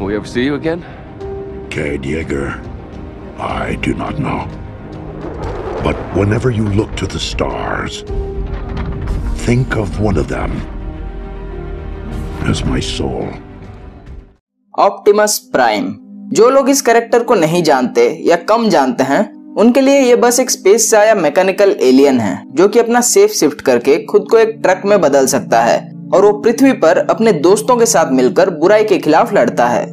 Will we ever see you again? Cade Yeager, I do not know. But whenever you look to the stars, think of one of them as my soul. Optimus Prime जो लोग इस character को नहीं जानते या कम जानते हैं उनके लिए ये बस एक स्पेस से आया मैकेनिकल एलियन है जो कि अपना सेफ़ शिफ्ट करके खुद को एक ट्रक में बदल सकता है और वो पृथ्वी पर अपने दोस्तों के साथ मिलकर बुराई के खिलाफ लड़ता है।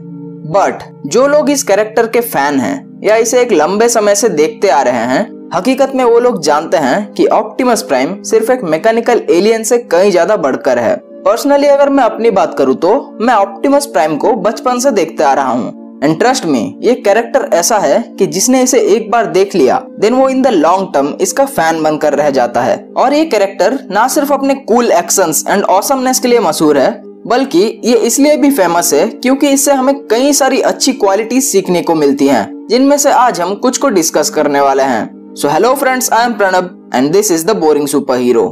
बट जो लोग इस कैरेक्टर के फ़ैन हैं, या इसे एक लंबे समय से देखते आ रहे हैं, हकीकत में वो लोग जानते हैं कि ऑप्टिमस प्राइम सिर्फ़ एक मैकेनिकल एलियन से कहीं ज़्यादा बढ़कर है। पर्सनली अगर मैं अपनी बात करूँ तो मैं ऑप्टिमस प्राइम को बचपन से देखते आ रहा हूँ। एंड ट्रस्ट में ये कैरेक्टर ऐसा है कि जिसने इसे एक बार देख लिया देन वो इन द लॉन्ग टर्म इसका फ़ैन बनकर रह जाता है। और ये कैरेक्टर ना सिर्फ़ अपने कूल एक्शंस एंड ऑसमनेस के लिए मशहूर है, बल्कि ये इसलिए भी फ़ेमस है क्योंकि इससे हमें कई सारी अच्छी क्वालिटी सीखने को मिलती हैं, जिनमें से आज हम कुछ को डिस्कस करने वाले हैं। So hello friends I am Pranab and this is the boring superhero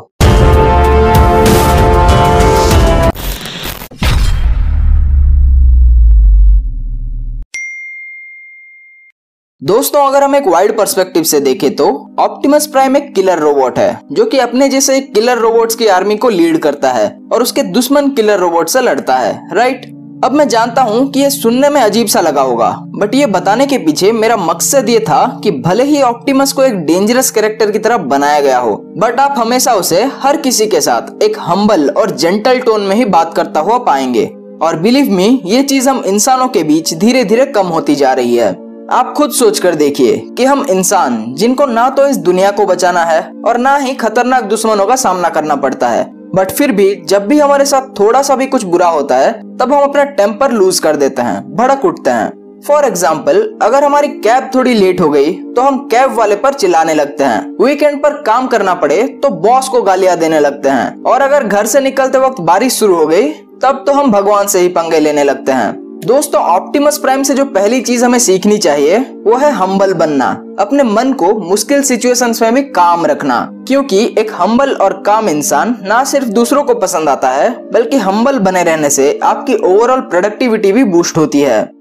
दोस्तों, अगर हम एक वाइड पर्सपेक्टिव से देखें तो ऑप्टिमस प्राइम एक किलर रोबोट है, जो कि अपने जैसे किलर रोबोट्स की आर्मी को लीड करता है और उसके दुश्मन किलर रोबोट से लड़ता है राइट अब मैं जानता हूँ कि ये सुनने में अजीब सा लगा होगा बट ये बताने के पीछे मेरा मकसद ये था कि भले ही ऑप्टिमस को एक डेंजरस कैरेक्टर की तरह बनाया गया हो बट आप हमेशा उसे हर किसी के साथ एक हम्बल और जेंटल टोन में ही बात करता हुआ पाएँगे। और बिलीव मी ये चीज़ हम इंसानों के बीच धीरे धीरे कम होती जा रही है। आप खुद सोच कर देखिए कि हम इंसान जिनको ना तो इस दुनिया को बचाना है और ना ही खतरनाक दुश्मनों का सामना करना पड़ता है। बट फिर भी जब भी हमारे साथ थोड़ा सा भी कुछ बुरा होता है, तब हम अपना टेम्पर लूज कर देते हैं, भड़क उठते हैं। फॉर एग्ज़ाम्पल अगर हमारी कैब थोड़ी लेट हो गई तो हम कैब वाले पर चिल्लाने लगते हैं। वीकेंड पर काम करना पड़े तो बॉस को गालियाँ देने लगते हैं। और अगर घर से निकलते वक्त बारिश शुरू हो गई, तब तो हम भगवान से ही पंगे लेने लगते हैं। दोस्तों ऑप्टिमस प्राइम से जो पहली चीज़ हमें सीखनी चाहिए, वो है हम्बल बनना। अपने मन को मुश्किल सिचुएशंस में भी काम रखना। क्योंकि एक हम्बल और काम इंसान ना सिर्फ़ दूसरों को पसंद आता है, बल्कि हम्बल बने रहने से आपकी ओवरऑल प्रोडक्टिविटी भी बूस्ट होती है।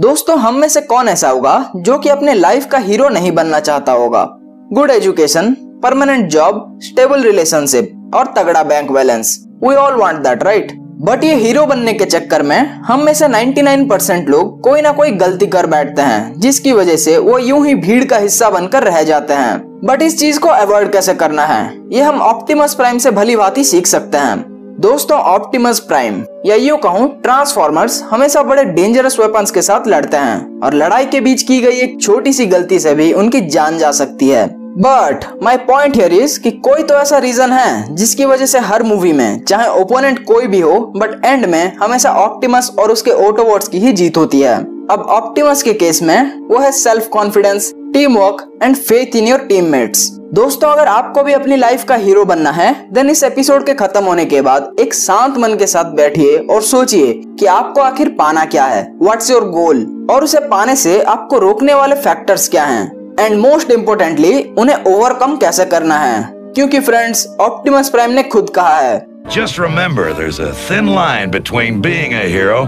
दोस्तों, हम में से कौन ऐसा होगा जो कि अपने लाइफ का हीरो नहीं बनना चाहता होगा? Good education permanent job stable relationship और तगड़ा bank balance we all want that right but ये हीरो बनने के चक्कर में हम में से 99 परसेंट लोग कोई ना कोई गलती कर बैठते हैं, जिसकी वजह से वो यूँ ही भीड़ का हिस्सा बनकर रह जाते हैं। बट इस चीज़ को अवॉइड कैसे करना है? ये हम ऑप्टिमस प्राइम से भली भांति सीख सकते हैं। दोस्तों ऑप्टिमस प्राइम या यूँ कहूँ ट्रांसफॉर्मर्स हमेशा बड़े डेंजरस वेपन्स के साथ लड़ते हैं, और लड़ाई के बीच की गई एक छोटी सी गलती से भी उनकी जान जा सकती है। But my point here is कि कोई तो ऐसा रीजन है जिसकी वजह से हर मूवी में, चाहे ओपोनेंट कोई भी हो बट एंड में हमेशा ऑप्टिमस और उसके ऑटोबॉट्स की ही जीत होती है। अब ऑप्टिमस के केस में वो है self confidence teamwork and faith in your teammates दोस्तों, अगर आपको भी अपनी लाइफ का हीरो बनना है देन इस एपिसोड के खत्म होने के बाद एक शांत मन के साथ बैठिए और सोचिए कि आपको आखिर पाना क्या है व्हाट्स योर गोल और उसे पाने से आपको रोकने वाले फैक्टर्स क्या हैं? एंड मोस्ट इम्पोर्टेंटली उन्हें ओवरकम कैसे करना है? क्योंकि फ्रेंड्स ऑप्टिमस प्राइम ने खुद कहा है। Just remember, there's a thin line between being a hero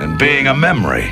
and being a memory.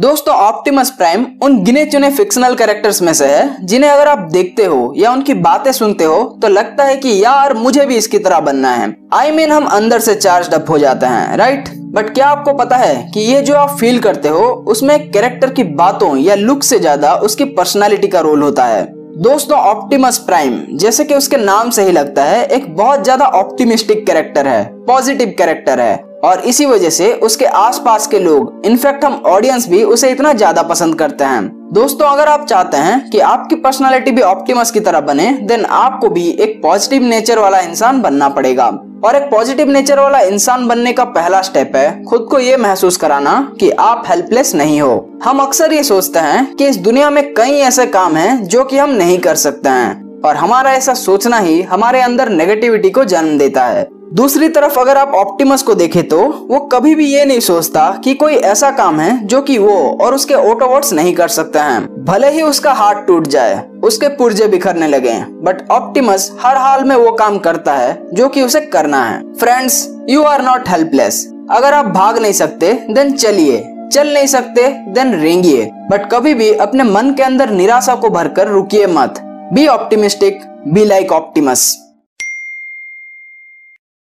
दोस्तों ऑप्टिमस प्राइम उन गिने चुने फिक्शनल कैरेक्टर्स में से है जिन्हें अगर आप देखते हो या उनकी बातें सुनते हो तो लगता है कि यार मुझे भी इसकी तरह बनना है। आई I मीन mean, हम अंदर से चार्ज अप हो जाते हैं राइट बट क्या आपको पता है कि ये जो आप फील करते हो, उसमें कैरेक्टर की बातों या लुक से ज़्यादा उसकी पर्सनालिटी का रोल होता है। दोस्तों ऑप्टिमस प्राइम जैसे कि उसके नाम से ही लगता है, एक बहुत ज़्यादा ऑप्टिमिस्टिक कैरेक्टर है पॉजिटिव कैरेक्टर है। और इसी वजह से उसके आसपास के लोग इनफैक्ट हम ऑडियंस भी उसे इतना ज़्यादा पसंद करते हैं। दोस्तों, अगर आप चाहते हैं कि आपकी पर्सनालिटी भी ऑप्टिमस की तरह बने देन आपको भी एक पॉजिटिव नेचर वाला इंसान बनना पड़ेगा। और एक पॉजिटिव नेचर वाला इंसान बनने का पहला स्टेप है, खुद को ये महसूस कराना कि आप हेल्पलेस नहीं हो। हम अक्सर ये सोचते हैं कि इस दुनिया में कई ऐसे काम हैं जो कि हम नहीं कर सकते हैं, और हमारा ऐसा सोचना ही हमारे अंदर नेगेटिविटी को जन्म देता है। दूसरी तरफ़ अगर आप ऑप्टिमस को देखें तो वो कभी भी ये नहीं सोचता कि कोई ऐसा काम है जो कि वो और उसके ऑटोबॉट्स नहीं कर सकते हैं। भले ही उसका हाथ टूट जाए, उसके पुर्जे बिखरने लगे बट ऑप्टिमस हर हाल में वो काम करता है जो कि उसे करना है। Friends you are not helpless अगर आप भाग नहीं सकते देन चलिए। चल नहीं सकते देन रेंगिए। बट कभी भी अपने मन के अंदर निराशा को भरकर रुकिए मत। Be optimistic be like Optimus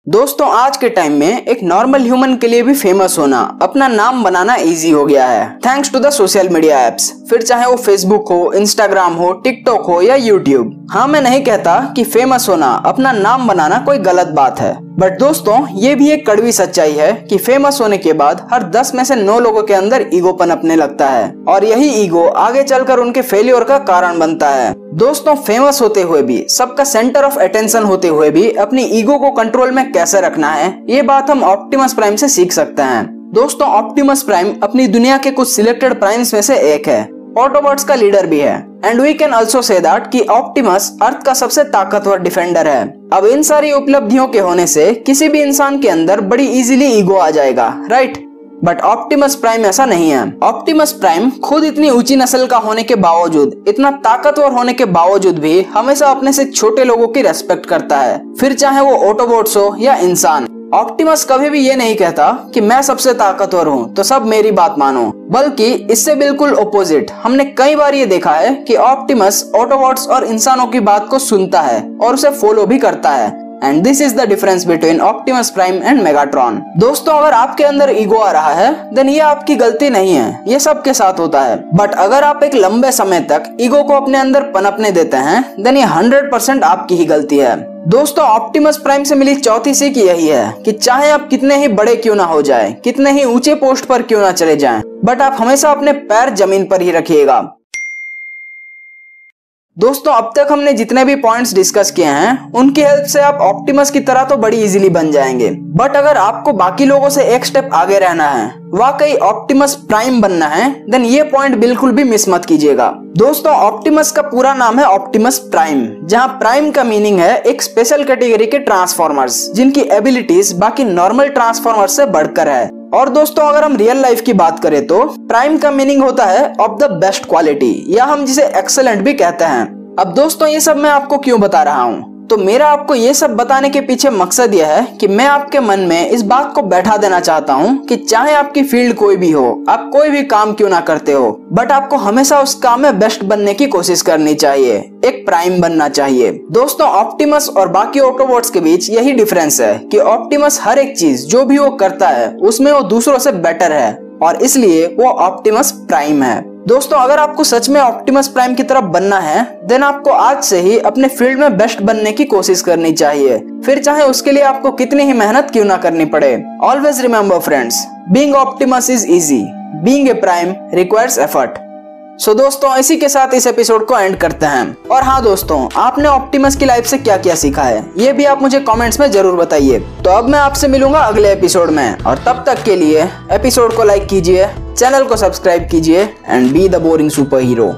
दोस्तों, आज के टाइम में एक नॉर्मल ह्यूमन के लिए भी फ़ेमस होना, अपना नाम बनाना इजी हो गया है। Thanks to the social media apps फिर चाहे वो फेसबुक हो इंस्टाग्राम हो टिकटॉक हो या यूट्यूब हाँ मैं नहीं कहता कि फ़ेमस होना, अपना नाम बनाना कोई गलत बात है। बट दोस्तों, ये भी एक कड़वी सच्चाई है कि फ़ेमस होने के बाद हर दस में से नौ लोगों के अंदर ईगो पनपने लगता है। और यही ईगो आगे चलकर उनके फेलियर का कारण बनता है। दोस्तों फ़ेमस होते हुए भी, सबका सेंटर ऑफ़ अटेंशन होते हुए भी अपनी ईगो को कंट्रोल में कैसे रखना है, ये बात हम ऑप्टिमस प्राइम से सीख सकते हैं। दोस्तों ऑप्टिमस प्राइम अपनी दुनिया के कुछ सिलेक्टेड प्राइम्स में से एक है। ऑटोबॉट्स का लीडर भी है। And we can also say that कि ऑप्टिमस अर्थ का सबसे ताकतवर डिफेंडर है। अब इन सारी उपलब्धियों के होने से किसी भी इंसान के अंदर बड़ी इजीली ईगो आ जाएगा राइट बट ऑप्टिमस प्राइम ऐसा नहीं है। ऑप्टिमस प्राइम खुद इतनी ऊँची नस्ल का होने के बावजूद, इतना ताकतवर होने के बावजूद भी हमेशा अपने से छोटे लोगों की रेस्पेक्ट करता है। फिर चाहे वो ऑटोबोट्स हो या इंसान ऑप्टिमस कभी भी ये नहीं कहता कि मैं सबसे ताकतवर हूँ तो सब मेरी बात मानो। बल्कि इससे बिल्कुल ओपोजिट हमने कई बार ये देखा है कि ऑप्टिमस ऑटोबॉट्स और इंसानों की बात को सुनता है और उसे फॉलो भी करता है। And this is the difference between Optimus Prime and Megatron दोस्तों अगर आपके अंदर ईगो आ रहा है देन ये आपकी गलती नहीं है। ये सबके साथ होता है। बट अगर आप एक लंबे समय तक ईगो को अपने अंदर पनपने देते हैं देन ये हंड्रेड परसेंट आपकी ही गलती है। दोस्तों ऑप्टिमस प्राइम से मिली चौथी सीख यही है कि चाहे आप कितने ही बड़े क्यों ना हो जाए कितने ही ऊँचे पोस्ट पर क्यों ना चले जाएँ, बट आप हमेशा अपने पैर ज़मीन पर ही रखिएगा। दोस्तों, अब तक हमने जितने भी पॉइंट्स डिस्कस किए हैं, उनकी हेल्प से आप ऑप्टिमस की तरह तो बड़ी इजीली बन जाएँगे। बट अगर आपको बाकी लोगों से एक स्टेप आगे रहना है, वाकई ऑप्टिमस प्राइम बनना है देन ये पॉइंट बिल्कुल भी मिस मत कीजिएगा। दोस्तों ऑप्टिमस का पूरा नाम है ऑप्टिमस प्राइम जहाँ प्राइम का मीनिंग है एक स्पेशल कैटेगरी के ट्रांसफॉर्मर्स जिनकी एबिलिटीज बाकी नॉर्मल ट्रांसफॉर्मर्स से बढ़कर है। और दोस्तों, अगर हम रियल लाइफ की बात करें तो प्राइम का मीनिंग होता है ऑफ़ द बेस्ट क्वालिटी या हम जिसे एक्सलेंट भी कहते हैं। अब दोस्तों, ये सब मैं आपको क्यों बता रहा हूँ? तो मेरा आपको ये सब बताने के पीछे मकसद यह है कि मैं आपके मन में इस बात को बैठा देना चाहता हूँ कि चाहे आपकी फ़ील्ड कोई भी हो, आप कोई भी काम क्यों ना करते हो बट आपको हमेशा उस काम में बेस्ट बनने की कोशिश करनी चाहिए, एक प्राइम बनना चाहिए। दोस्तों ऑप्टिमस और बाकी ऑटोबोट्स के बीच यही डिफरेंस है कि ऑप्टिमस हर एक चीज़, जो भी वो करता है, उसमें वो दूसरों से बेटर है, और इसलिए वो ऑप्टिमस प्राइम है। दोस्तों, अगर आपको सच में ऑप्टिमस प्राइम की तरफ़ बनना है देन आपको आज से ही अपने फ़ील्ड में बेस्ट बनने की कोशिश करनी चाहिए। फिर चाहे उसके लिए आपको कितनी ही मेहनत क्यों ना करनी पड़े। Always remember friends being Optimus is easy being a prime requires effort so so, दोस्तों इसी के साथ इस एपिसोड को एंड करते हैं। और हाँ दोस्तों आपने ऑप्टिमस की लाइफ से क्या क्या सीखा है? ये भी आप मुझे कमेंट्स में ज़रूर बताइए। तो अब मैं आपसे मिलूँगा अगले एपिसोड में। और तब तक के लिए एपिसोड को लाइक कीजिए चैनल को सब्सक्राइब कीजिए and be the boring super hero